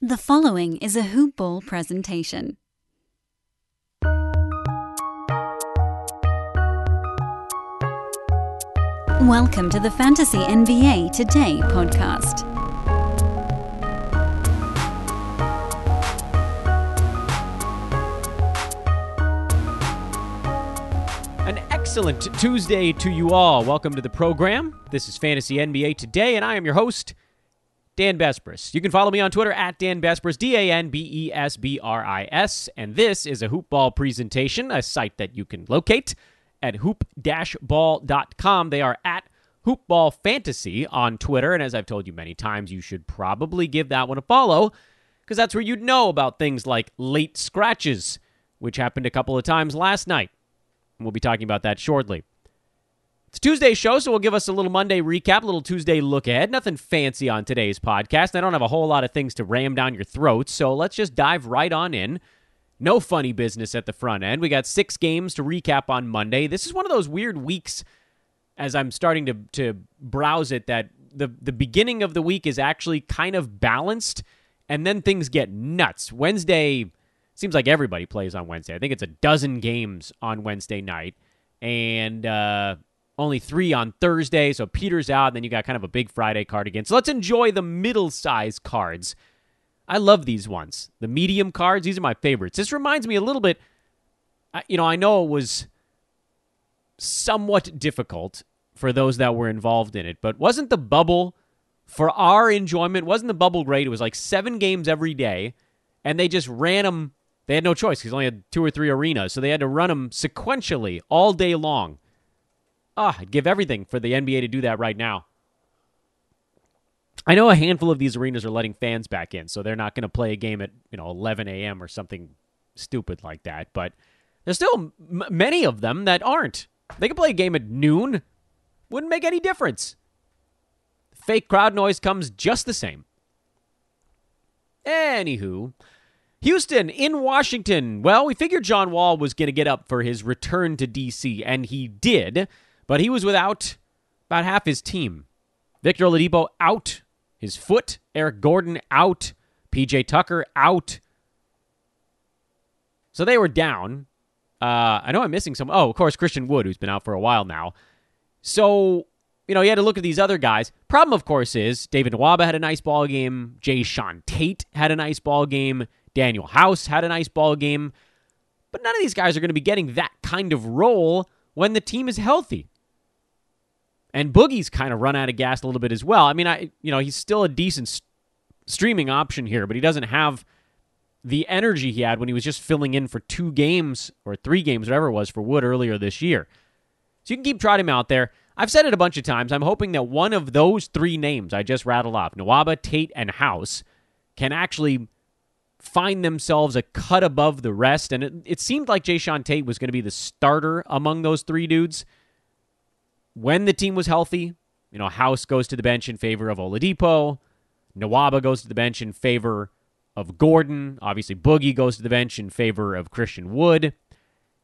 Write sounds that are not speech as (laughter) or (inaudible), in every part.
The following is a Hoop Ball presentation. Welcome to the Fantasy NBA Today podcast. An excellent Tuesday to you all. Welcome to the program. This is Fantasy NBA Today, and I am your host, Dan Besbris. You can follow me on Twitter at Dan Besbris, D A N B E S B R I S. And this is a hoopball presentation, a site that you can locate at hoop ball.com. They are at hoopball fantasy on Twitter. And as I've told you many times, you should probably give that one a follow because that's where you'd know about things like late scratches, which happened a couple of times last night. And we'll be talking about that shortly. It's Tuesday's show, so we'll give us a little Monday recap, a little Tuesday look ahead. Nothing fancy on today's podcast. I don't have a whole lot of things to ram down your throats, so let's just dive right on in. No funny business at the front end. We got six games to recap on Monday. This is one of those weird weeks as I'm starting to, to browse it that the, the beginning of the week is actually kind of balanced, and then things get nuts. Wednesday seems like everybody plays on Wednesday. I think it's a dozen games on Wednesday night, and uh, only three on Thursday. So Peter's out, and then you got kind of a big Friday card again. So let's enjoy the middle size cards. I love these ones. The medium cards, these are my favorites. This reminds me a little bit, you know, I know it was somewhat difficult for those that were involved in it, but wasn't the bubble for our enjoyment? Wasn't the bubble great? It was like seven games every day, and they just ran them. They had no choice because only had two or three arenas, so they had to run them sequentially all day long. Ah, I'd give everything for the NBA to do that right now. I know a handful of these arenas are letting fans back in, so they're not going to play a game at you know 11 a.m. or something stupid like that. But there's still m- many of them that aren't. They could play a game at noon, wouldn't make any difference. Fake crowd noise comes just the same. Anywho, Houston in Washington. Well, we figured John Wall was going to get up for his return to DC, and he did, but he was without about half his team. Victor Oladipo out, his foot. Eric Gordon out. PJ Tucker out. So they were down. Uh, I know I'm missing some. Oh, of course, Christian Wood, who's been out for a while now. So, you know, you had to look at these other guys. Problem, of course, is David Nwaba had a nice ball game. Jae'Sean Tate had a nice ball game. Danuel House had a nice ball game. But none of these guys are going to be getting that kind of role when the team is healthy. And Boogie's kind of run out of gas a little bit as well. I mean, I you know he's still a decent st- streaming option here, but he doesn't have the energy he had when he was just filling in for two games or three games, whatever it was, for Wood earlier this year. So you can keep trotting him out there. I've said it a bunch of times. I'm hoping that one of those three names I just rattled off, Nwaba, Tate, and House, can actually find themselves a cut above the rest. And it, it seemed like Jae'Sean Tate was going to be the starter among those three dudes when the team was healthy, you know, House goes to the bench in favor of Oladipo. Nwaba goes to the bench in favor of Gordon. Obviously, Boogie goes to the bench in favor of Christian Wood.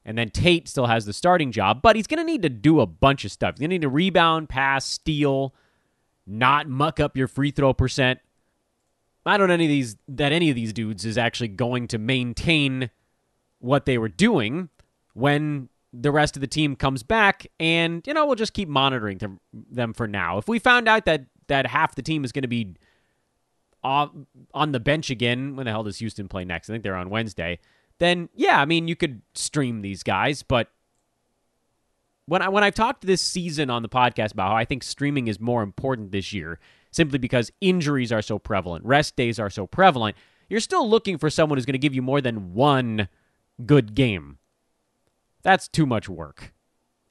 And then Tate still has the starting job, but he's going to need to do a bunch of stuff. He's going to need to rebound, pass, steal, not muck up your free throw percent. I don't know any of these that any of these dudes is actually going to maintain what they were doing when the rest of the team comes back, and you know we'll just keep monitoring them, them for now. If we found out that that half the team is going to be on, on the bench again, when the hell does Houston play next? I think they're on Wednesday. Then yeah, I mean you could stream these guys, but when I when I've talked this season on the podcast about how I think streaming is more important this year, simply because injuries are so prevalent, rest days are so prevalent, you're still looking for someone who's going to give you more than one good game. That's too much work.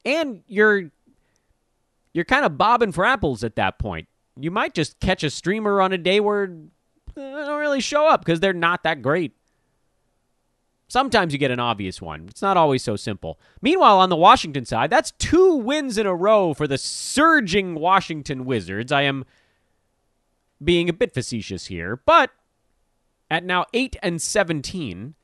And you're you're kind of bobbing for apples at that point. You might just catch a streamer on a day where eh, they don't really show up because they're not that great. Sometimes you get an obvious one. It's not always so simple. Meanwhile, on the Washington side, that's two wins in a row for the surging Washington Wizards. I am being a bit facetious here, but at now 8 and 17,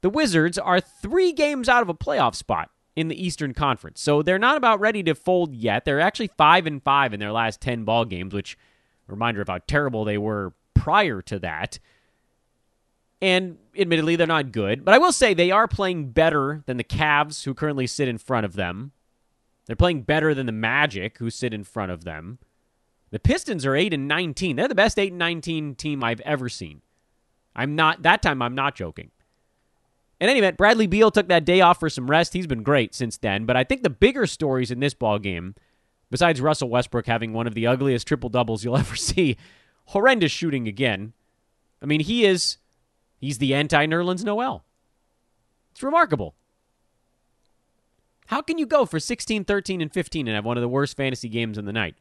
the Wizards are 3 games out of a playoff spot in the Eastern Conference. So they're not about ready to fold yet. They're actually 5 and 5 in their last 10 ball games, which reminder of how terrible they were prior to that. And admittedly, they're not good. But I will say they are playing better than the Cavs, who currently sit in front of them. They're playing better than the Magic, who sit in front of them. The Pistons are 8 and 19. They're the best 8 and 19 team I've ever seen. I'm not, that time, I'm not joking. In any event, Bradley Beal took that day off for some rest. He's been great since then. But I think the bigger stories in this ball game, besides Russell Westbrook having one of the ugliest triple doubles you'll (laughs) ever see, horrendous shooting again. I mean, he is he's the anti Nerlens Noel. It's remarkable. How can you go for 16, 13, and 15 and have one of the worst fantasy games in the night?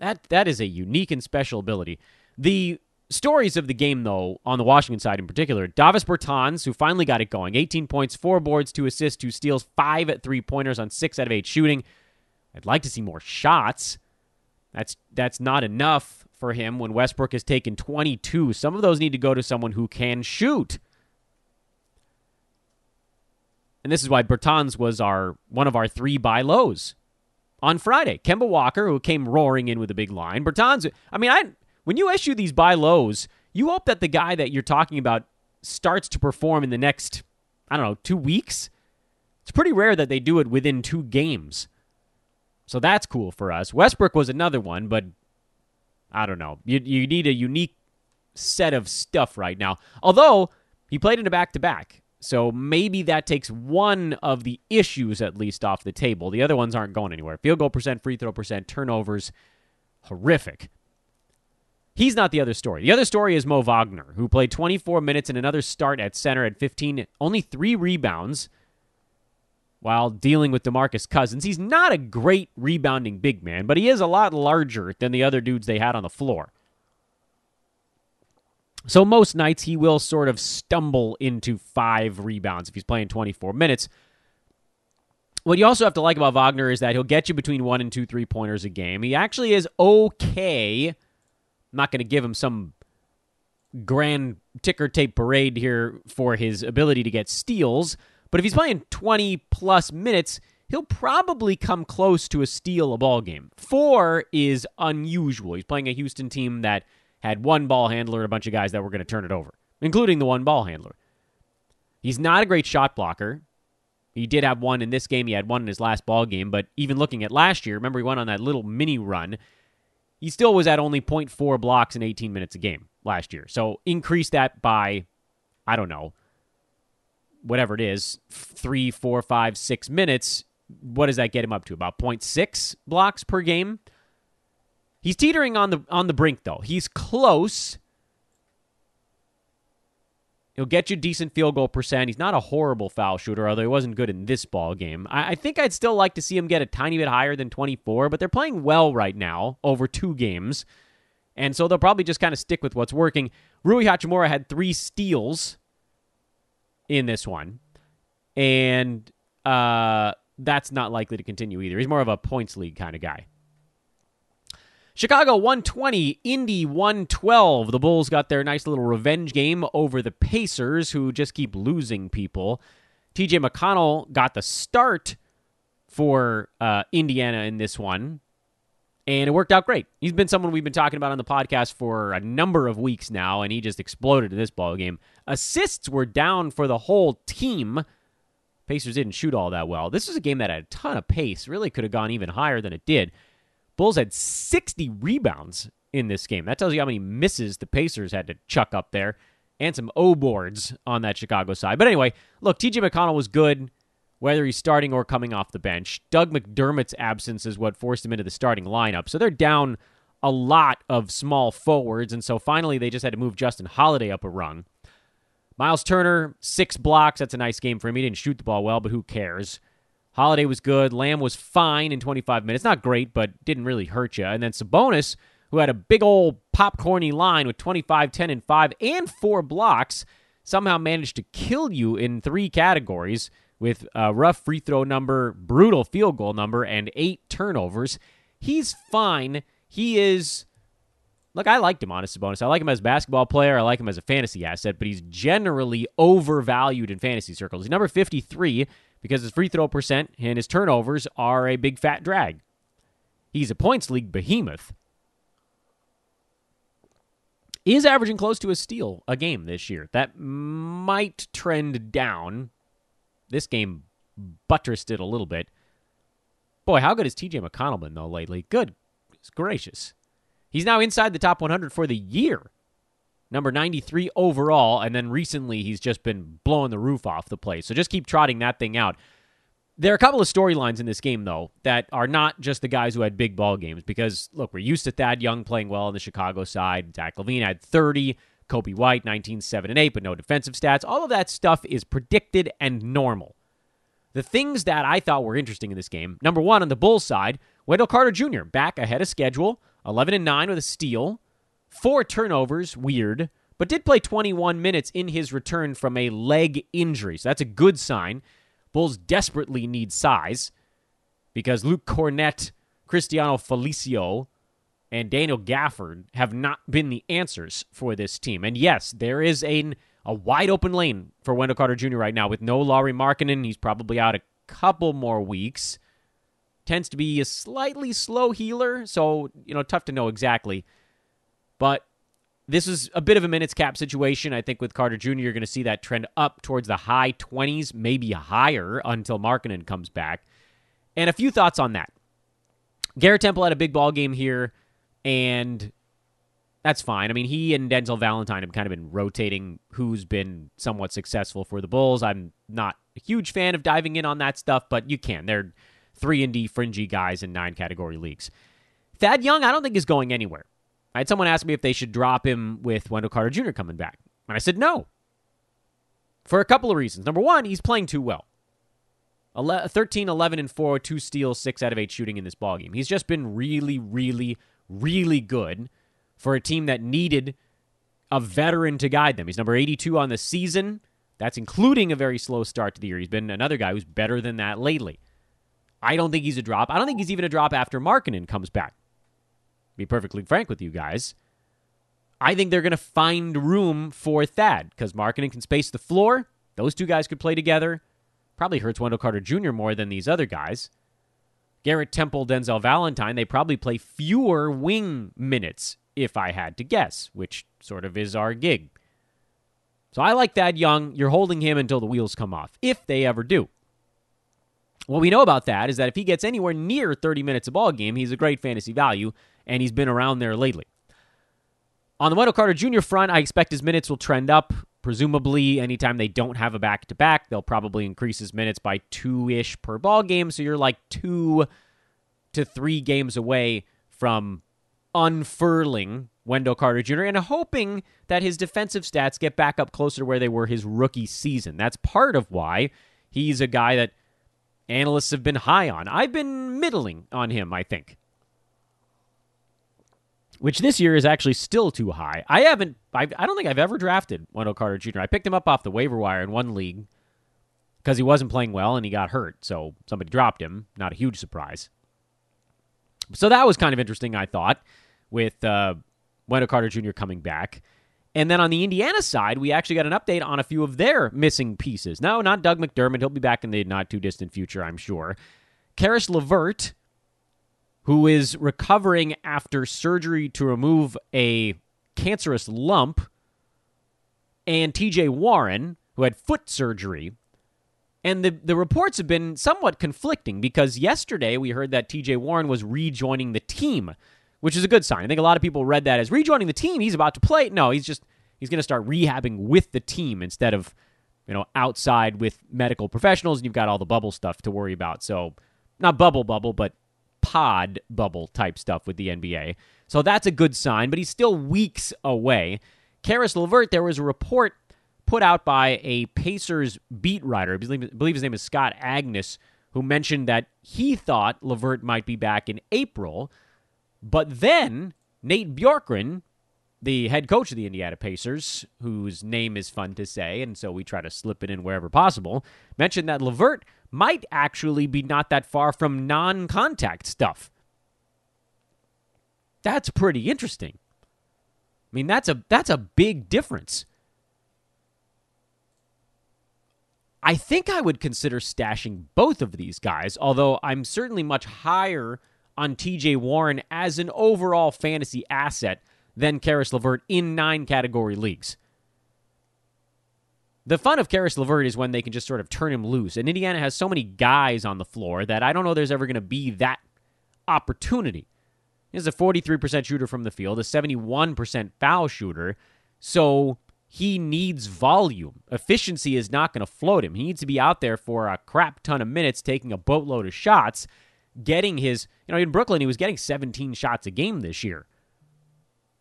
That that is a unique and special ability. The stories of the game, though, on the Washington side in particular, Davis Bertans, who finally got it going, 18 points, four boards, two assists, two steals, five at three pointers on six out of eight shooting. I'd like to see more shots. That's that's not enough for him when Westbrook has taken 22. Some of those need to go to someone who can shoot. And this is why Bertans was our one of our three buy lows on Friday. Kemba Walker, who came roaring in with a big line. Bertans, I mean, I when you issue these buy lows, you hope that the guy that you're talking about starts to perform in the next, I don't know, two weeks. It's pretty rare that they do it within two games. So that's cool for us. Westbrook was another one, but I don't know. You, you need a unique set of stuff right now. Although he played in a back to back. So maybe that takes one of the issues at least off the table. The other ones aren't going anywhere. Field goal percent, free throw percent, turnovers, horrific. He's not the other story. The other story is Mo Wagner, who played 24 minutes in another start at center at 15, only three rebounds while dealing with DeMarcus Cousins. He's not a great rebounding big man, but he is a lot larger than the other dudes they had on the floor. So most nights he will sort of stumble into five rebounds if he's playing 24 minutes. What you also have to like about Wagner is that he'll get you between one and two three pointers a game. He actually is okay. I'm not going to give him some grand ticker tape parade here for his ability to get steals, but if he's playing 20 plus minutes, he'll probably come close to a steal a ball game. Four is unusual. He's playing a Houston team that had one ball handler and a bunch of guys that were going to turn it over, including the one ball handler. He's not a great shot blocker. He did have one in this game. He had one in his last ball game, but even looking at last year, remember he went on that little mini run. He still was at only 0.4 blocks in 18 minutes a game last year. So increase that by, I don't know, whatever it is, three, four, five, six minutes. What does that get him up to? About 0.6 blocks per game. He's teetering on the on the brink though. He's close. He'll get you decent field goal percent. He's not a horrible foul shooter, although he wasn't good in this ball game. I, I think I'd still like to see him get a tiny bit higher than 24, but they're playing well right now over two games. And so they'll probably just kind of stick with what's working. Rui Hachimura had three steals in this one. And uh, that's not likely to continue either. He's more of a points league kind of guy. Chicago 120, Indy 112. The Bulls got their nice little revenge game over the Pacers, who just keep losing people. TJ McConnell got the start for uh, Indiana in this one, and it worked out great. He's been someone we've been talking about on the podcast for a number of weeks now, and he just exploded in this ball game. Assists were down for the whole team. Pacers didn't shoot all that well. This was a game that had a ton of pace. Really could have gone even higher than it did. Bulls had 60 rebounds in this game. That tells you how many misses the Pacers had to chuck up there and some O boards on that Chicago side. But anyway, look, TJ McConnell was good, whether he's starting or coming off the bench. Doug McDermott's absence is what forced him into the starting lineup. So they're down a lot of small forwards, and so finally they just had to move Justin Holiday up a rung. Miles Turner, six blocks. That's a nice game for him. He didn't shoot the ball well, but who cares? Holiday was good. Lamb was fine in 25 minutes. Not great, but didn't really hurt you. And then Sabonis, who had a big old popcorny line with 25, 10, and 5 and four blocks, somehow managed to kill you in three categories with a rough free throw number, brutal field goal number, and eight turnovers. He's fine. He is. Look, I liked him, honest Sabonis. I like him as a basketball player. I like him as a fantasy asset, but he's generally overvalued in fantasy circles. He's number 53 because his free throw percent and his turnovers are a big fat drag. He's a points league behemoth. is averaging close to a steal a game this year. That might trend down. This game buttressed it a little bit. Boy, how good has TJ McConnell been, though, lately? Good. Gracious. He's now inside the top 100 for the year. Number 93 overall, and then recently he's just been blowing the roof off the place. So just keep trotting that thing out. There are a couple of storylines in this game, though, that are not just the guys who had big ball games. Because, look, we're used to Thad Young playing well on the Chicago side. Zach LaVine had 30. Coby White, 19, 7, and 8, but no defensive stats. All of that stuff is predicted and normal. The things that I thought were interesting in this game number one, on the Bulls side, Wendell Carter Jr., back ahead of schedule, 11 and 9 with a steal, four turnovers, weird, but did play 21 minutes in his return from a leg injury. So that's a good sign. Bulls desperately need size because Luke Kornet, Cristiano Felicio, and Daniel Gafford have not been the answers for this team. And yes, there is a, a wide open lane for Wendell Carter Jr. right now with no Lauri Markkanen. He's probably out a couple more weeks. Tends to be a slightly slow healer, so, you know, tough to know exactly. But this is a bit of a minutes cap situation. I think with Carter Jr., you're going to see that trend up towards the high 20s, maybe higher until Markkanen comes back. And a few thoughts on that. Garrett Temple had a big ball game here and that's fine. I mean, he and Denzel Valentine have kind of been rotating who's been somewhat successful for the Bulls. I'm not a huge fan of diving in on that stuff, but you can. They're three and D fringy guys in nine category leagues. Thad Young, I don't think is going anywhere. I had someone ask me if they should drop him with Wendell Carter Jr. coming back, and I said no. For a couple of reasons. Number one, he's playing too well. 13, 11, and 4, two steals, six out of eight shooting in this ballgame. He's just been really, really, really good for a team that needed a veteran to guide them. He's number 82 on the season. That's including a very slow start to the year. He's been another guy who's better than that lately. I don't think he's a drop. I don't think he's even a drop after Markkanen comes back. Be perfectly frank with you guys. I think they're going to find room for Thad because Markkanen can space the floor. Those two guys could play together. Probably hurts Wendell Carter Jr. more than these other guys. Garrett Temple, Denzel Valentine, they probably play fewer wing minutes, if I had to guess, which sort of is our gig. So I like Thad Young. You're holding him until the wheels come off, if they ever do. What we know about that is that if he gets anywhere near 30 minutes a ball game, he's a great fantasy value, and he's been around there lately. On the Wendell Carter Jr. front, I expect his minutes will trend up. Presumably, anytime they don't have a back to back, they'll probably increase his minutes by two ish per ball game. So you're like two to three games away from unfurling Wendell Carter Jr. and hoping that his defensive stats get back up closer to where they were his rookie season. That's part of why he's a guy that analysts have been high on. I've been middling on him, I think which this year is actually still too high. I haven't, I, I don't think I've ever drafted Wendell Carter Jr. I picked him up off the waiver wire in one league because he wasn't playing well and he got hurt. So somebody dropped him. Not a huge surprise. So that was kind of interesting, I thought, with uh, Wendell Carter Jr. coming back. And then on the Indiana side, we actually got an update on a few of their missing pieces. No, not Doug McDermott. He'll be back in the not too distant future, I'm sure. Caris LeVert who is recovering after surgery to remove a cancerous lump, and TJ Warren, who had foot surgery. And the, the reports have been somewhat conflicting because yesterday we heard that TJ Warren was rejoining the team, which is a good sign. I think a lot of people read that as rejoining the team. He's about to play. No, he's just he's going to start rehabbing with the team instead of you know outside with medical professionals. And you've got all the bubble stuff to worry about. So not bubble bubble, but pod bubble type stuff with the NBA. So that's a good sign, but he's still weeks away. Caris LeVert, there was a report put out by a Pacers beat writer, I believe, his name is Scott Agness, who mentioned that he thought LeVert might be back in April. But then Nate Bjorkgren, the head coach of the Indiana Pacers, whose name is fun to say, and so we try to slip it in wherever possible, mentioned that LeVert might actually be not that far from non contact stuff. That's pretty interesting. I mean, that's a that's a big difference. I think I would consider stashing both of these guys, although I'm certainly much higher on TJ Warren as an overall fantasy asset than Caris LeVert in nine category leagues. The fun of Caris LeVert is when they can just sort of turn him loose. And Indiana has so many guys on the floor that I don't know there's ever going to be that opportunity. He's a 43% shooter from the field, a 71% foul shooter. So he needs volume. Efficiency is not going to float him. He needs to be out there for a crap ton of minutes, taking a boatload of shots, getting his, you know, in Brooklyn, he was getting 17 shots a game this year.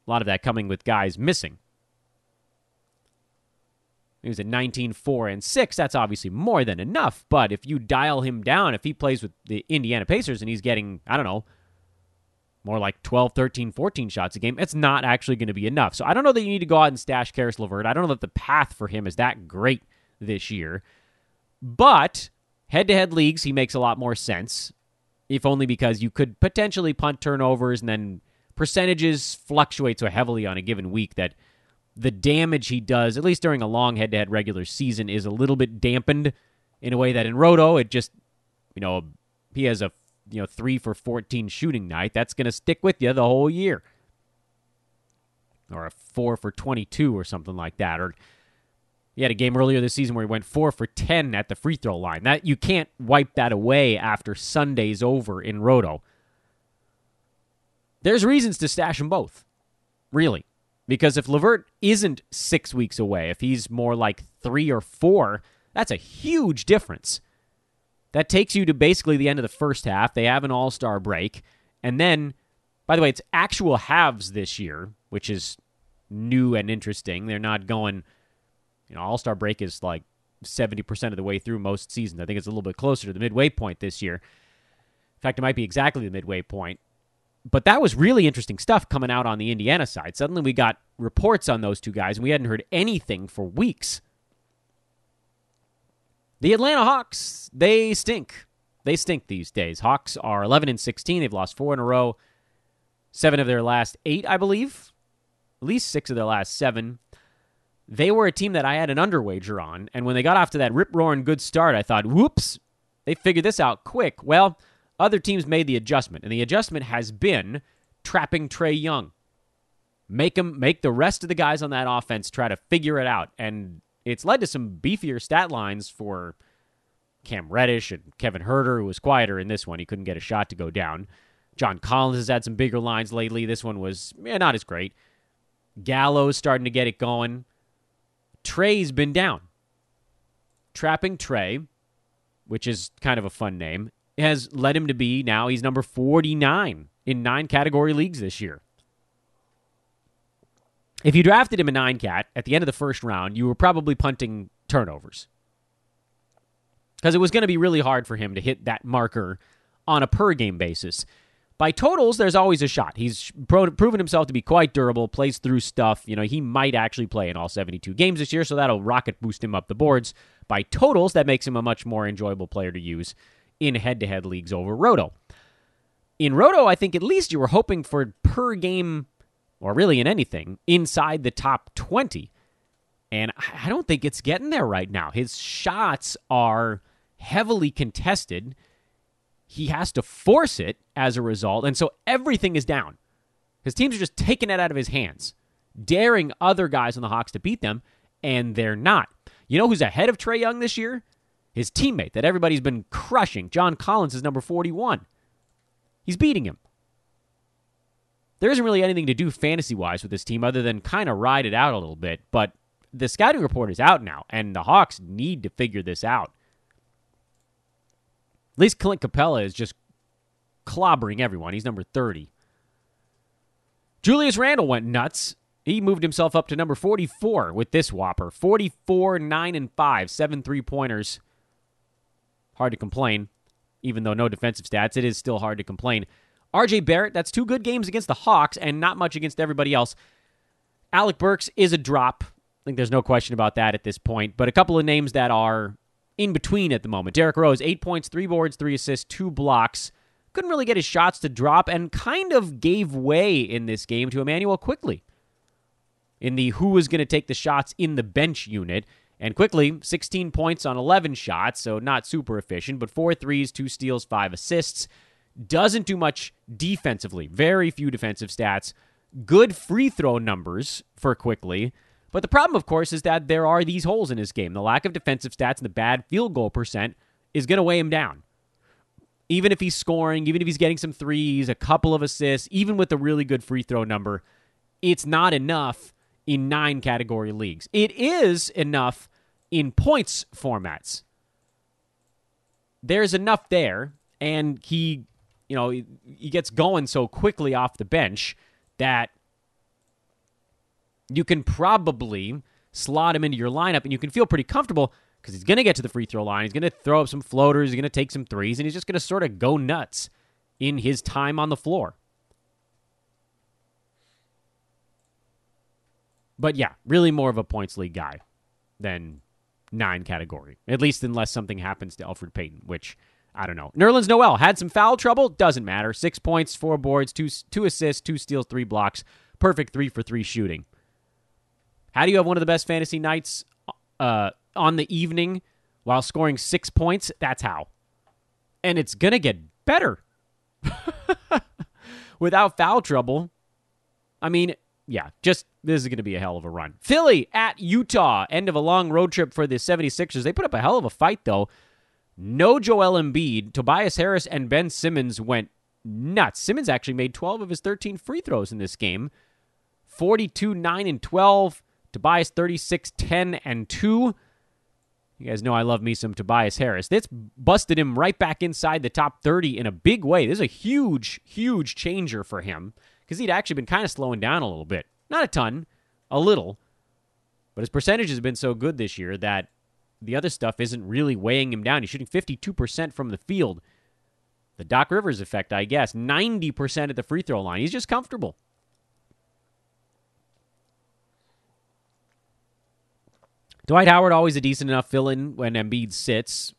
A lot of that coming with guys missing. He was at 19, 4, and 6. That's obviously more than enough. But if you dial him down, if he plays with the Indiana Pacers and he's getting, I don't know, more like 12, 13, 14 shots a game, it's not actually going to be enough. So I don't know that you need to go out and stash Caris LeVert. I don't know that the path for him is that great this year. But head to head leagues, he makes a lot more sense, if only because you could potentially punt turnovers and then percentages fluctuate so heavily on a given week that the damage he does, at least during a long head to head regular season, is a little bit dampened in a way that in Roto, it just, you know, he has a you know three for 14 shooting night. That's going to stick with you the whole year. Or a four for 22 or something like that. Or he had a game earlier this season where he went four for 10 at the free throw line. That you can't wipe that away after sunday's over in roto there's reasons to stash them both really because if LeVert isn't six weeks away if he's more like three or four that's a huge difference that takes you to basically the end of the first half. They have an all star break. And then, by the way, it's actual halves this year, which is new and interesting. They're not going, you know, all star break is like 70% of the way through most seasons. I think it's a little bit closer to the midway point this year. In fact, it might be exactly the midway point. But that was really interesting stuff coming out on the Indiana side. Suddenly we got reports on those two guys, and we hadn't heard anything for weeks. The Atlanta Hawks, they stink. They stink these days. Hawks are 11 and 16. They've lost four in a row. Seven of their last eight, I believe. At least six of their last seven. They were a team that I had an underwager on, and when they got off to that rip roaring good start, I thought, whoops, they figured this out quick. Well, other teams made the adjustment, and the adjustment has been trapping Trae Young. Make him make the rest of the guys on that offense try to figure it out. And it's led to some beefier stat lines for Cam Reddish and Kevin Huerter, who was quieter in this one. He couldn't get a shot to go down. John Collins has had some bigger lines lately. This one was eh, not as great. Gallo's starting to get it going. Trae's been down. Trapping Trey, which is kind of a fun name, has led him to be now he's number 49 in nine category leagues this year. If you drafted him a nine cat at the end of the first round, you were probably punting turnovers because it was going to be really hard for him to hit that marker on a per game basis. By totals, there's always a shot. He's pro- proven himself to be quite durable, plays through stuff. You know, he might actually play in all 72 games this year, so that'll rocket boost him up the boards. By totals, that makes him a much more enjoyable player to use in head to head leagues over Roto. In Roto, I think at least you were hoping for per game or really in anything, inside the top 20. And I don't think it's getting there right now. His shots are heavily contested. He has to force it as a result. And so everything is down. His teams are just taking it out of his hands, daring other guys on the Hawks to beat them, and they're not. You know who's ahead of Trae Young this year? His teammate that everybody's been crushing. John Collins is number 41. He's beating him there isn't really anything to do fantasy wise with this team other than kind of ride it out a little bit. But the scouting report is out now, and the Hawks need to figure this out. At least Clint Capela is just clobbering everyone. He's number 30. Julius Randle went nuts. He moved himself up to number 44 with this whopper 44, 9, and 5, seven three pointers. Hard to complain. Even though no defensive stats, it is still hard to complain. RJ Barrett, that's two good games against the Hawks and not much against everybody else. Alec Burks is a drop. I think there's no question about that at this point. But a couple of names that are in between at the moment. Derrick Rose, eight points, three boards, three assists, two blocks. Couldn't really get his shots to drop and kind of gave way in this game to Immanuel Quickley in the who was going to take the shots in the bench unit. And Quickley, 16 points on 11 shots, so not super efficient, but four threes, two steals, five assists doesn't do much defensively. Very few defensive stats. good free throw numbers for Quickley. But the problem, of course, is that there are these holes in his game. The lack of defensive stats and the bad field goal percent is going to weigh him down. Even if he's scoring, even if he's getting some threes, a couple of assists, even with a really good free throw number, it's not enough in nine category leagues. It is enough in points formats. There's enough there, and he, you know, he gets going so quickly off the bench that you can probably slot him into your lineup and you can feel pretty comfortable because he's going to get to the free throw line. He's going to throw up some floaters. He's going to take some threes, and he's just going to sort of go nuts in his time on the floor. But yeah, really more of a points league guy than nine category, at least unless something happens to Elfrid Payton, which I don't know. Nerlens Noel had some foul trouble. Doesn't matter. Six points, four boards, two, two assists, two steals, three blocks. Perfect three for three shooting. How do you have one of the best fantasy nights uh, on the evening while scoring six points? That's how. And it's to get better (laughs) without foul trouble. I mean, yeah, just this is going to be a hell of a run. Philly at Utah, end of a long road trip for the 76ers. They put up a hell of a fight, though. No Joel Embiid. Tobias Harris and Ben Simmons went nuts. Simmons actually made 12 of his 13 free throws in this game 42, 9, and 12. Tobias 36, 10, and 2. You guys know I love me some Tobias Harris. That's busted him right back inside the top 30 in a big way. This is a huge, huge changer for him because he'd actually been kind of slowing down a little bit. Not a ton, a little. But his percentage has been so good this year that the other stuff isn't really weighing him down. He's shooting 52% from the field. The Doc Rivers effect, I guess. 90% at the free throw line. He's just comfortable. Dwight Howard always a decent enough fill in when Embiid sits.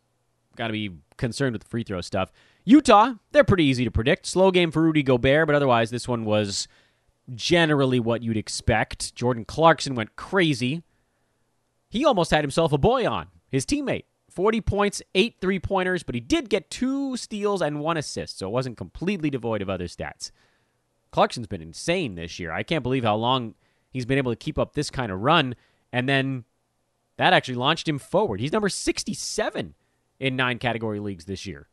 Got to be concerned with the free throw stuff. Utah, they're pretty easy to predict. Slow game for Rudy Gobert, but otherwise, this one was generally what you'd expect. Jordan Clarkson went crazy. He almost had himself a boy on, his teammate. 40 points, eight three pointers, but he did get two steals and one assist, so it wasn't completely devoid of other stats. Clarkson's been insane this year. I can't believe how long he's been able to keep up this kind of run. And then that actually launched him forward. He's number 67 in nine category leagues this year.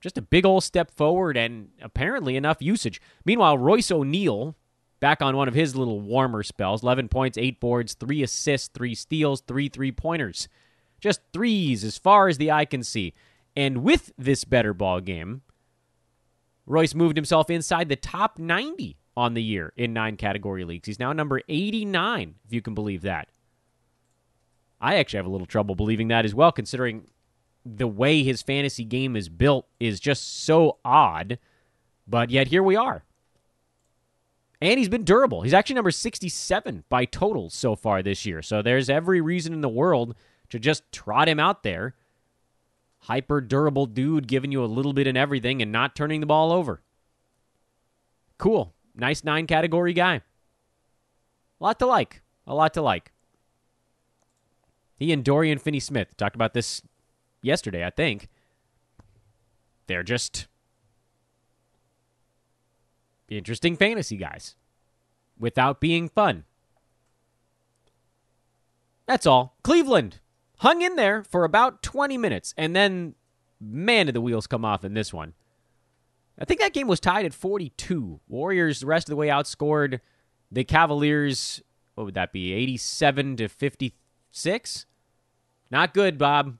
Just a big old step forward and apparently enough usage. Meanwhile, Royce O'Neal back on one of his little warmer spells 11 points, 8 boards, 3 assists, 3 steals, 3 three pointers. Just threes as far as the eye can see. And with this better ball game, Royce moved himself inside the top 90 on the year in nine category leagues. He's now number 89, if you can believe that. I actually have a little trouble believing that as well, considering the way his fantasy game is built is just so odd. But yet here we are. And he's been durable. He's actually number 67 by totals so far this year. So there's every reason in the world to just trot him out there. Hyper durable dude giving you a little bit in everything and not turning the ball over. Cool. Nice nine category guy. A lot to like. A lot to like. He and Dorian Finney Smith talked about this yesterday, I think. They're just interesting fantasy guys without being fun. That's all. Cleveland hung in there for about 20 minutes, and then, man, did the wheels come off in this one. I think that game was tied at 42. Warriors, the rest of the way, outscored the Cavaliers. What would that be? 87 to 56? Not good, Bob.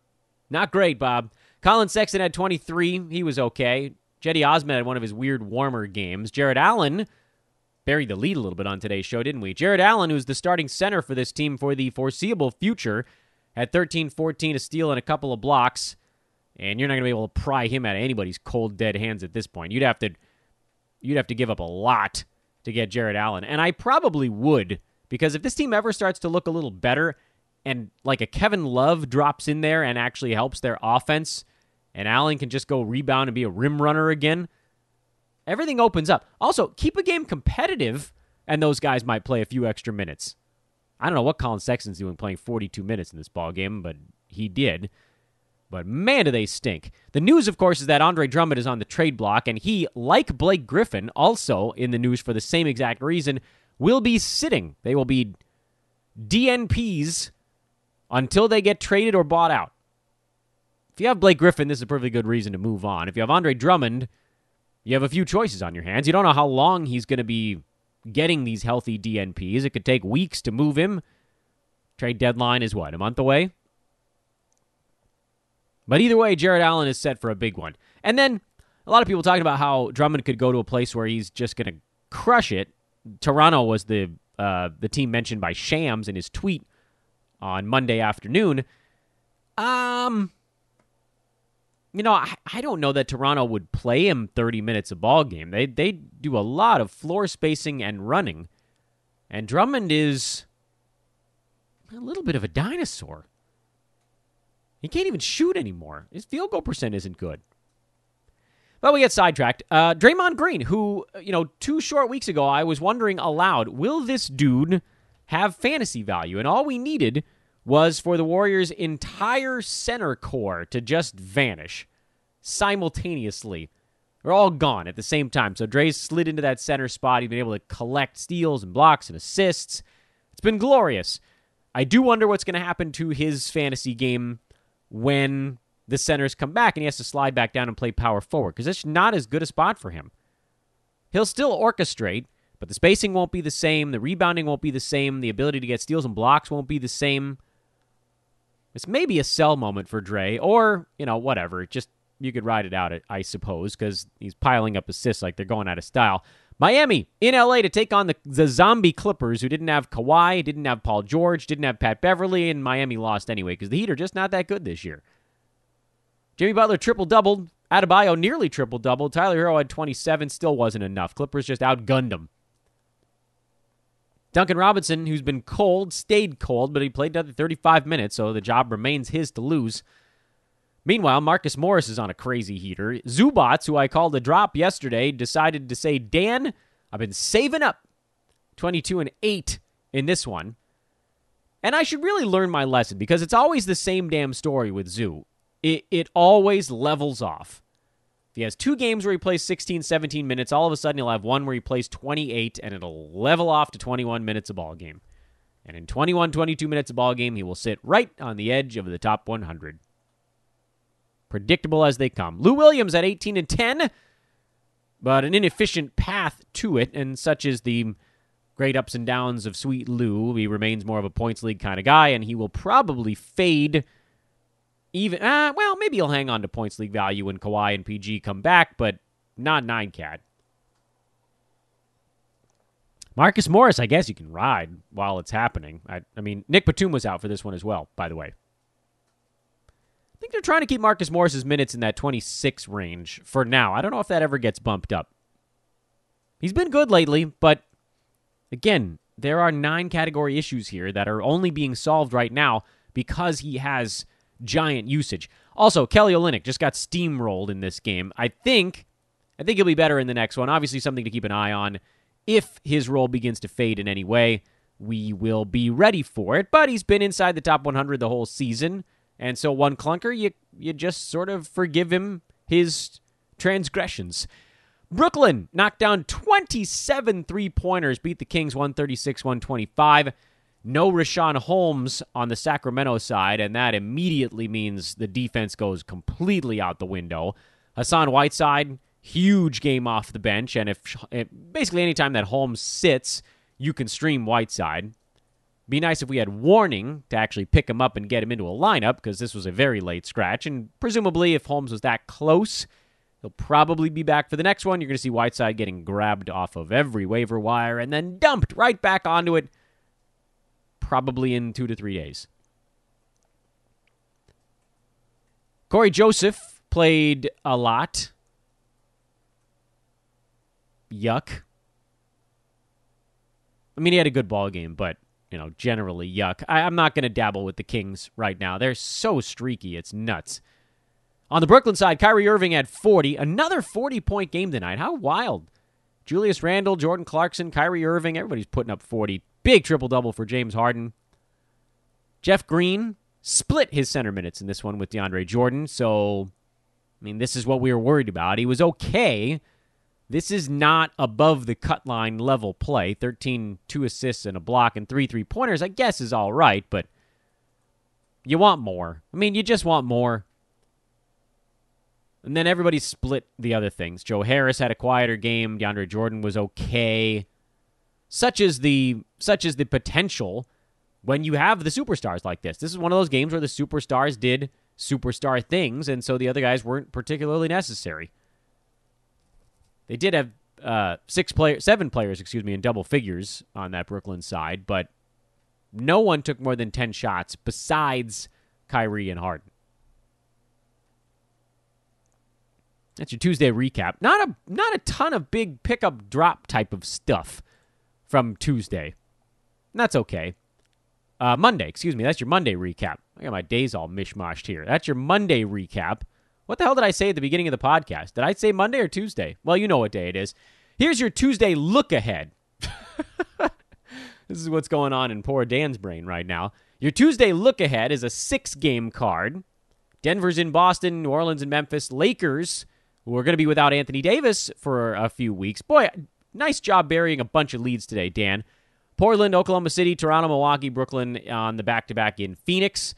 Not great, Bob. Collin Sexton had 23. He was okay. Cedi Osman had one of his weird warmer games. Jarrett Allen buried the lead a little bit on today's show, didn't we? Jarrett Allen, who's the starting center for this team for the foreseeable future, had 13 14, a steal, and a couple of blocks. And you're not going to be able to pry him out of anybody's cold, dead hands at this point. You'd have to, you'd have to give up a lot to get Jarrett Allen, and I probably would because if this team ever starts to look a little better, and like a Kevin Love drops in there and actually helps their offense, and Allen can just go rebound and be a rim runner again, everything opens up. Also, keep a game competitive, and those guys might play a few extra minutes. I don't know what Collin Sexton's doing playing 42 minutes in this ball game, but he did. But man, do they stink. The news, of course, is that Andre Drummond is on the trade block, and he, like Blake Griffin, also in the news for the same exact reason, will be sitting. They will be DNPs until they get traded or bought out. If you have Blake Griffin, this is a perfectly good reason to move on. If you have Andre Drummond, you have a few choices on your hands. You don't know how long he's going to be getting these healthy DNPs. It could take weeks to move him. Trade deadline is what, a month away? But either way, Jarrett Allen is set for a big one. And then a lot of people talking about how Drummond could go to a place where he's just going to crush it. Toronto was the uh, the team mentioned by Shams in his tweet on Monday afternoon. Um, you know, I, I don't know that Toronto would play him 30 minutes a ball game. They they do a lot of floor spacing and running, and Drummond is a little bit of a dinosaur. He can't even shoot anymore. His field goal percent isn't good. But we get sidetracked. Uh, Draymond Green, who, you know, two short weeks ago, I was wondering aloud, will this dude have fantasy value? And all we needed was for the Warriors' entire center core to just vanish simultaneously. They're all gone at the same time. So Dre's slid into that center spot. He's been able to collect steals and blocks and assists. It's been glorious. I do wonder what's going to happen to his fantasy game when the centers come back and he has to slide back down and play power forward because it's not as good a spot for him. He'll still orchestrate, but the spacing won't be the same. The rebounding won't be the same. The ability to get steals and blocks won't be the same. It's maybe a sell moment for Dre, or, you know, whatever. Just you could ride it out, I suppose, because he's piling up assists like they're going out of style. Miami in LA to take on the, the zombie Clippers, who didn't have Kawhi, didn't have Paul George, didn't have Pat Beverley, and Miami lost anyway because the Heat are just not that good this year. Jimmy Butler triple doubled. Adebayo nearly triple doubled. Tyler Herro had 27, still wasn't enough. Clippers just outgunned him. Duncan Robinson, who's been cold, stayed cold, but he played another 35 minutes, so the job remains his to lose. Meanwhile, Marcus Morris is on a crazy heater. Zubac, who I called a drop yesterday, decided to say, Dan, I've been saving up 22 and 8 in this one. And I should really learn my lesson because it's always the same damn story with Zoo. It, it always levels off. He has two games where he plays 16, 17 minutes, all of a sudden he'll have one where he plays 28 and it'll level off to 21 minutes a ball game. And in 21, 22 minutes a ball game, he will sit right on the edge of the top 100 predictable as they come. Lou Williams at 18 and 10, but an inefficient path to it, and such is the great ups and downs of Sweet Lou. He remains more of a points league kind of guy, and he will probably fade. Even uh, well, maybe he'll hang on to points league value when Kawhi and PG come back, but not nine cat. Marcus Morris, I guess you can ride while it's happening. I, I mean, Nic Batum was out for this one as well, by the way. I think they're trying to keep Marcus Morris's minutes in that 26 range for now. I don't know if that ever gets bumped up. He's been good lately, but again, there are nine category issues here that are only being solved right now because he has giant usage. Also, Kelly Olynyk just got steamrolled in this game. I think I think he'll be better in the next one. Obviously, something to keep an eye on. If his role begins to fade in any way, we will be ready for it. But he's been inside the top 100 the whole season. And so one clunker, you you just sort of forgive him his transgressions. Brooklyn knocked down 27 three pointers, beat the Kings 136 125. No Richaun Holmes on the Sacramento side, and that immediately means the defense goes completely out the window. Hassan Whiteside, huge game off the bench, and if basically anytime that Holmes sits, you can stream Whiteside. Be nice if we had warning to actually pick him up and get him into a lineup because this was a very late scratch. And presumably, if Holmes was that close, he'll probably be back for the next one. You're going to see Whiteside getting grabbed off of every waiver wire and then dumped right back onto it, probably in two to three days. Cory Joseph played a lot. Yuck. I mean, he had a good ball game, but you know, generally yuck. I, am not going to dabble with the Kings right now. They're so streaky, it's nuts. On the Brooklyn side, Kyrie Irving had 40, another 40 point game tonight. How wild. Julius Randle, Jordan Clarkson, Kyrie Irving, everybody's putting up 40. Big triple double for James Harden. Jeff Green, split his center minutes in this one with DeAndre Jordan. So, I mean, this is what we were worried about. He was okay. This is not above the cut line level play. 13, two assists and a block and three three pointers, I guess, is all right, but you want more. I mean, you just want more. And then everybody split the other things. Joe Harris had a quieter game. DeAndre Jordan was okay. Such is the such is the potential when you have the superstars like this. This is one of those games where the superstars did superstar things, and so the other guys weren't particularly necessary. They did have uh, six player, seven players, excuse me, in double figures on that Brooklyn side, but no one took more than ten shots besides Kyrie and Harden. That's your Tuesday recap. Not a not a ton of big pickup drop type of stuff from Tuesday. And that's okay. Uh, Monday, excuse me. That's your Monday recap. I got my days all mishmashed here. That's your Monday recap. What the hell did I say at the beginning of the podcast? Did I say Monday or Tuesday? Well, you know what day it is. Here's your Tuesday look ahead. (laughs) this is what's going on in poor Dan's brain right now. Your Tuesday look ahead is a six game card. Denver's in Boston, New Orleans and Memphis. Lakers we're going to be without Anthony Davis for a few weeks. Boy, nice job burying a bunch of leads today, Dan. Portland, Oklahoma City, Toronto, Milwaukee, Brooklyn on the back to back in Phoenix.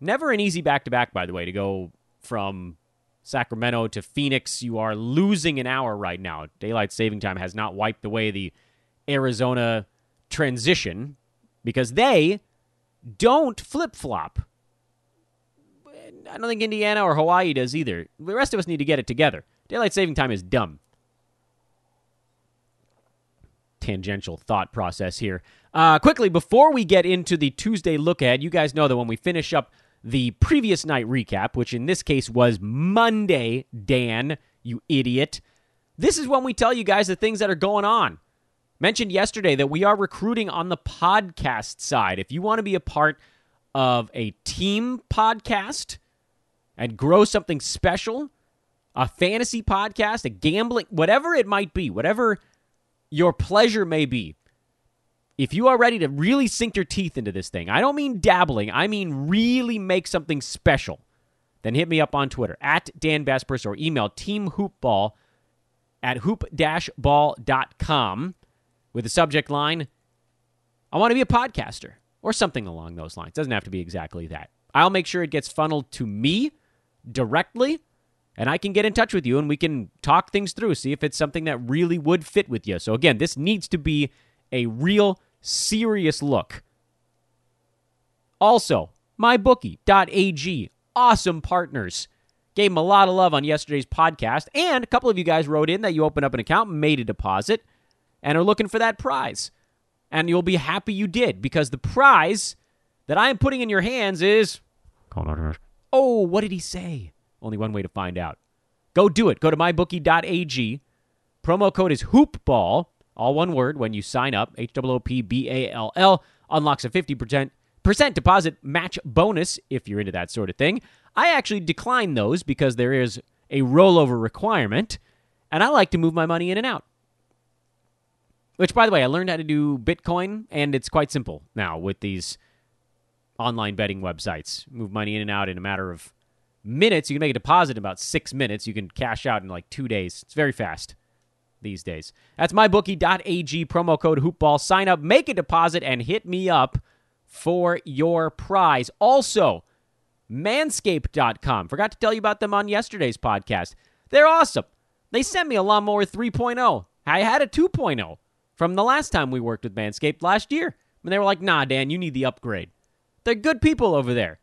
Never an easy back to back, by the way, to go from Sacramento to Phoenix. You are losing an hour right now. Daylight saving time has not wiped away the Arizona transition because they don't flip flop. I don't think Indiana or Hawaii does either. The rest of us need to get it together. Daylight saving time is dumb. Tangential thought process here. Uh, quickly, before we get into the Tuesday look ahead, you guys know that when we finish up the previous night recap, which in this case was Monday, Dan, you idiot, this is when we tell you guys the things that are going on. Mentioned yesterday that we are recruiting on the podcast side. If you want to be a part of a team podcast, and grow something special, a fantasy podcast, a gambling, whatever it might be, whatever your pleasure may be, if you are ready to really sink your teeth into this thing, I don't mean dabbling, I mean really make something special, then hit me up on Twitter at Dan Besbris or email teamhoopball at hoop-ball.com with the subject line, I want to be a podcaster or something along those lines. Doesn't have to be exactly that. I'll make sure it gets funneled to me directly and I can get in touch with you and we can talk things through, see if it's something that really would fit with you. So, again, this needs to be a real serious look. Also, mybookie.ag, awesome partners. Gave them a lot of love on yesterday's podcast, and a couple of you guys wrote in that you opened up an account, made a deposit, and are looking for that prize. And you'll be happy you did because the prize that I am putting in your hands is Oh, what did he say? Only one way to find out. Go do it. Go to mybookie.ag. Promo code is hoopball, all one word, when you sign up. H O O P B A L L unlocks a 50% deposit match bonus if you're into that sort of thing. I actually decline those because there is a rollover requirement, and I like to move my money in and out. Which, by the way, I learned how to do Bitcoin, and it's quite simple now with these online betting websites. Move money in and out in a matter of minutes. You can make a deposit in about six minutes. You can cash out in like two days. It's very fast these days. That's mybookie.ag promo code hoopball. Sign up, make a deposit, and hit me up for your prize. Also, manscaped.com. Forgot to tell you about them on yesterday's podcast. They're awesome. They sent me a lawnmower 3.0. I had a 2.0 from the last time we worked with Manscaped last year. And they were like, nah, Dan, you need the upgrade. They're good people over there.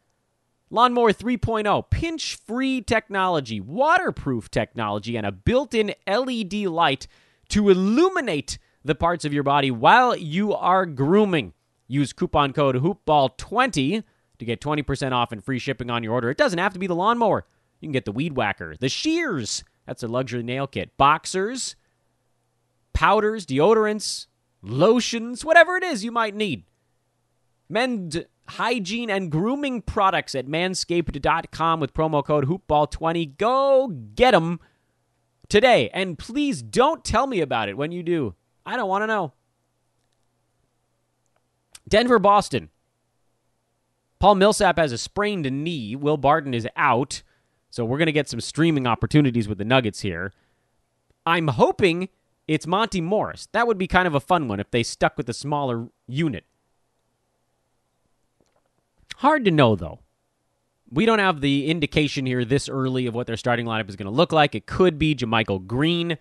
Lawnmower 3.0, pinch free technology, waterproof technology, and a built in LED light to illuminate the parts of your body while you are grooming. Use coupon code HOOPBALL20 to get 20% off and free shipping on your order. It doesn't have to be the lawnmower. You can get the weed whacker, the shears, that's a luxury nail kit, boxers, powders, deodorants, lotions, whatever it is you might need. Men's hygiene and grooming products at manscaped.com with promo code hoopball20. Go get them today. And please don't tell me about it when you do. I don't want to know. Denver, Boston. Paul Millsap has a sprained knee. Will Barton is out. So we're going to get some streaming opportunities with the Nuggets here. I'm hoping it's Monte Morris. That would be kind of a fun one if they stuck with the smaller unit. Hard to know, though. We don't have the indication here this early of what their starting lineup is going to look like. It could be JaMychal Green.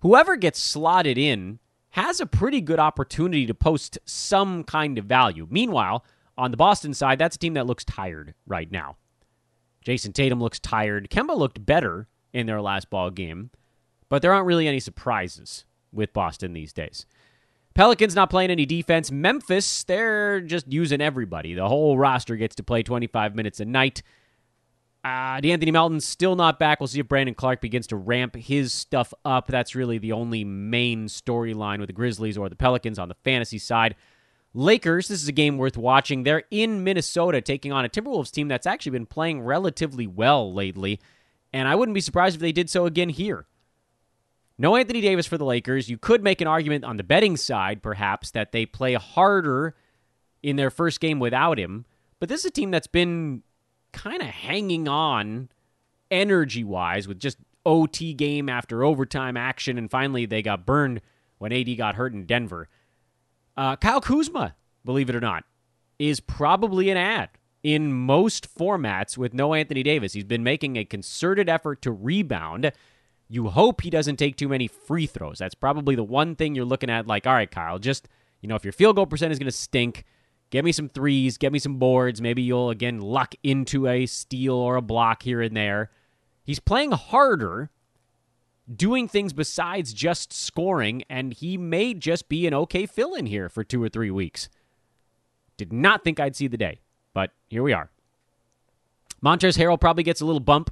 Whoever gets slotted in has a pretty good opportunity to post some kind of value. Meanwhile, on the Boston side, that's a team that looks tired right now. Jayson Tatum looks tired. Kemba looked better in their last ball game, but there aren't really any surprises with Boston these days. Pelicans not playing any defense. Memphis, they're just using everybody. The whole roster gets to play 25 minutes a night. Uh, De'Anthony Melton's still not back. We'll see if Brandon Clarke begins to ramp his stuff up. That's really the only main storyline with the Grizzlies or the Pelicans on the fantasy side. Lakers, this is a game worth watching. They're in Minnesota taking on a Timberwolves team that's actually been playing relatively well lately, and I wouldn't be surprised if they did so again here. No Anthony Davis for the Lakers. You could make an argument on the betting side, perhaps, that they play harder in their first game without him, but this is a team that's been kind of hanging on energy wise with just OT game after overtime action, and finally they got burned when AD got hurt in Denver. Uh, Kyle Kuzma, believe it or not, is probably an add in most formats with no Anthony Davis. He's been making a concerted effort to rebound. You hope he doesn't take too many free throws. That's probably the one thing you're looking at. Like, all right, Kyle, just, you know, if your field goal percent is going to stink, get me some threes, get me some boards. Maybe you'll, again, luck into a steal or a block here and there. He's playing harder doing things besides just scoring, and he may just be an okay fill in here for two or three weeks. Did not think I'd see the day, but here we are. Montrezl Harrell probably gets a little bump.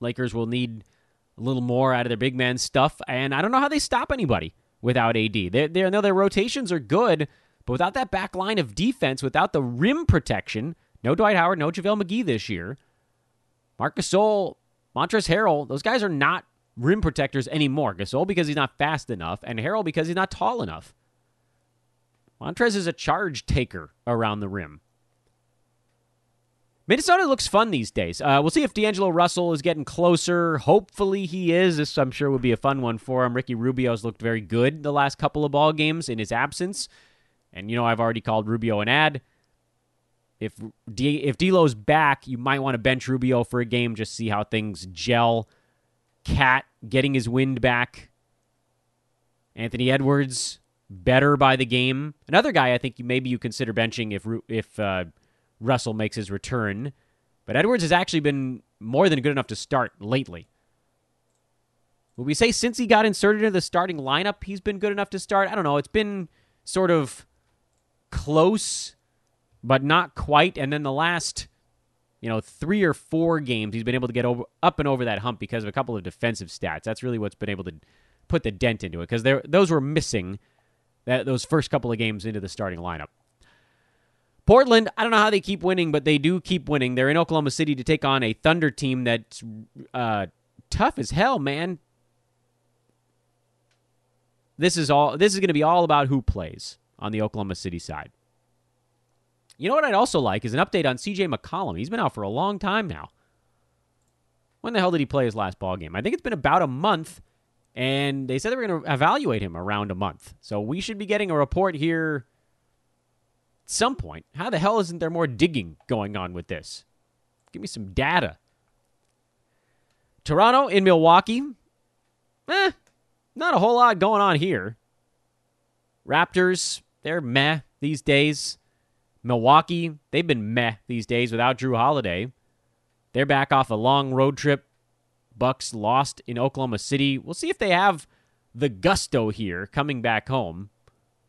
Lakers will need a little more out of their big man stuff, and I don't know how they stop anybody without AD. They, they I know their rotations are good, but without that back line of defense, without the rim protection, no Dwight Howard, no JaVale McGee this year. Marc Gasol, Montrezl Harrell, those guys are not rim protectors anymore. Gasol because he's not fast enough, and Harrell because he's not tall enough. Montrez is a charge taker around the rim. Minnesota looks fun these days. Uh, we'll see if D'Angelo Russell is getting closer. Hopefully he is. This, I'm sure, would be a fun one for him. Ricky Rubio's looked very good the last couple of ball games in his absence. And, you know, I've already called Rubio an add. If D, if D'Lo's back, you might want to bench Rubio for a game, just see how things gel. KAT getting his wind back. Anthony Edwards better by the game. Another guy I think maybe you consider benching if if uh, Russell makes his return. But Edwards has actually been more than good enough to start lately. Would we say since he got inserted into the starting lineup, he's been good enough to start? I don't know. It's been sort of close, but not quite. And then the last you know, three or four games, he's been able to get over, up and over that hump because of a couple of defensive stats. That's really what's been able to put the dent into it because those were missing that those first couple of games into the starting lineup. Portland, I don't know how they keep winning, but they do keep winning. They're in Oklahoma City to take on a Thunder team that's uh, tough as hell, man. This is all. This is going to be all about who plays on the Oklahoma City side. You know what I'd also like is an update on CJ McCollum. He's been out for a long time now. When the hell did he play his last ball game? I think it's been about a month, and they said they were going to evaluate him around a month. So we should be getting a report here some point. How the hell isn't there more digging going on with this? Give me some data. Toronto in Milwaukee. Eh, not a whole lot going on here. Raptors, they're meh these days. Milwaukee, they've been meh these days without Jrue Holiday. They're back off a long road trip. Bucks lost in Oklahoma City. We'll see if they have the gusto here coming back home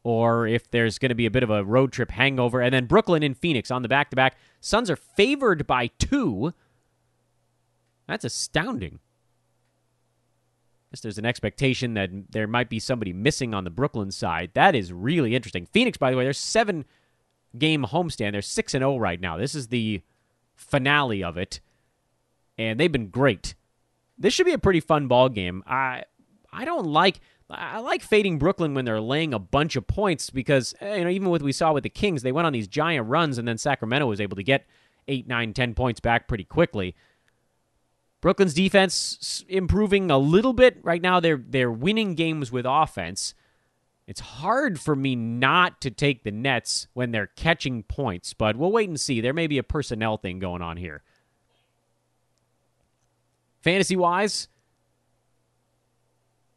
or if there's going to be a bit of a road trip hangover. And then Brooklyn and Phoenix on the back to back. Suns are favored by two. That's astounding. I guess there's an expectation that there might be somebody missing on the Brooklyn side. That is really interesting. Phoenix, by the way, there's seven game homestand. They're 6 and 0 right now. This is the finale of it. And they've been great. This should be a pretty fun ball game. I I don't like I like fading Brooklyn when they're laying a bunch of points because eh, you know even what we saw with the Kings, they went on these giant runs and then Sacramento was able to get eight, nine, ten points back pretty quickly. Brooklyn's defense improving a little bit right now. They're they're winning games with offense. It's hard for me not to take the Nets when they're catching points, but we'll wait and see. There may be a personnel thing going on here. Fantasy wise,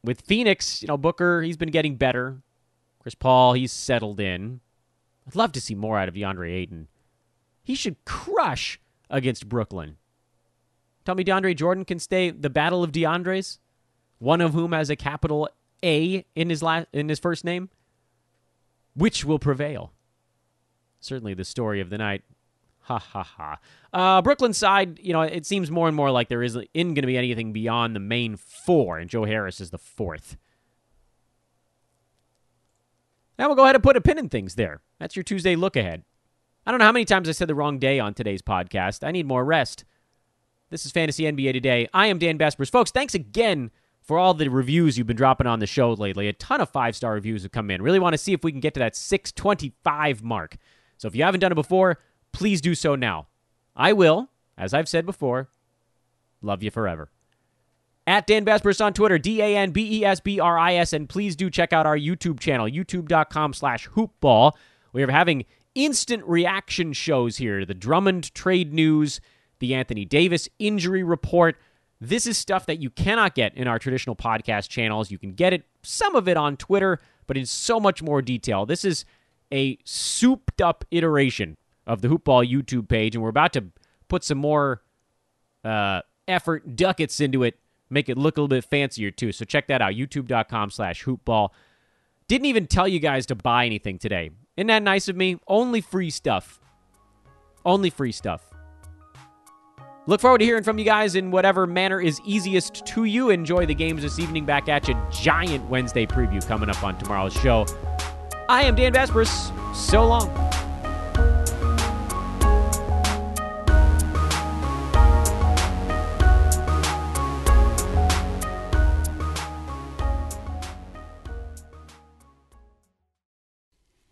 with Phoenix, you know, Booker, he's been getting better. Chris Paul, he's settled in. I'd love to see more out of DeAndre Ayton. He should crush against Brooklyn. Tell me DeAndre Jordan can stay the battle of DeAndres, one of whom has a capital A in his last in his first name. Which will prevail? Certainly the story of the night. Ha ha ha. Uh, Brooklyn side, you know, it seems more and more like there isn't going to be anything beyond the main four, and Joe Harris is the fourth. Now we'll go ahead and put a pin in things there. That's your Tuesday look ahead. I don't know how many times I said the wrong day on today's podcast. I need more rest. This is Fantasy NBA Today. I am Dan Besbris. Folks, thanks again for all the reviews you've been dropping on the show lately. A ton of five star reviews have come in. Really want to see if we can get to that 625 mark. So if you haven't done it before, please do so now. I will, as I've said before, love you forever. At Dan Besbris on Twitter, D-A-N-B-E-S-B-R-I-S, and please do check out our YouTube channel, youtube.com slash hoopball. We are having instant reaction shows here. The Drummond trade news, the Anthony Davis injury report. This is stuff that you cannot get in our traditional podcast channels. You can get it, some of it on Twitter, but in so much more detail. This is a souped up iteration of the Hoopball YouTube page, and we're about to put some more uh, effort, ducats into it, make it look a little bit fancier too. So check that out, youtube.com slash hoopball. Didn't even tell you guys to buy anything today. Isn't that nice of me? Only free stuff. Only free stuff. Look forward to hearing from you guys in whatever manner is easiest to you. Enjoy the games this evening. Back at you. Giant Wednesday preview coming up on tomorrow's show. I am Dan Besbris. So long.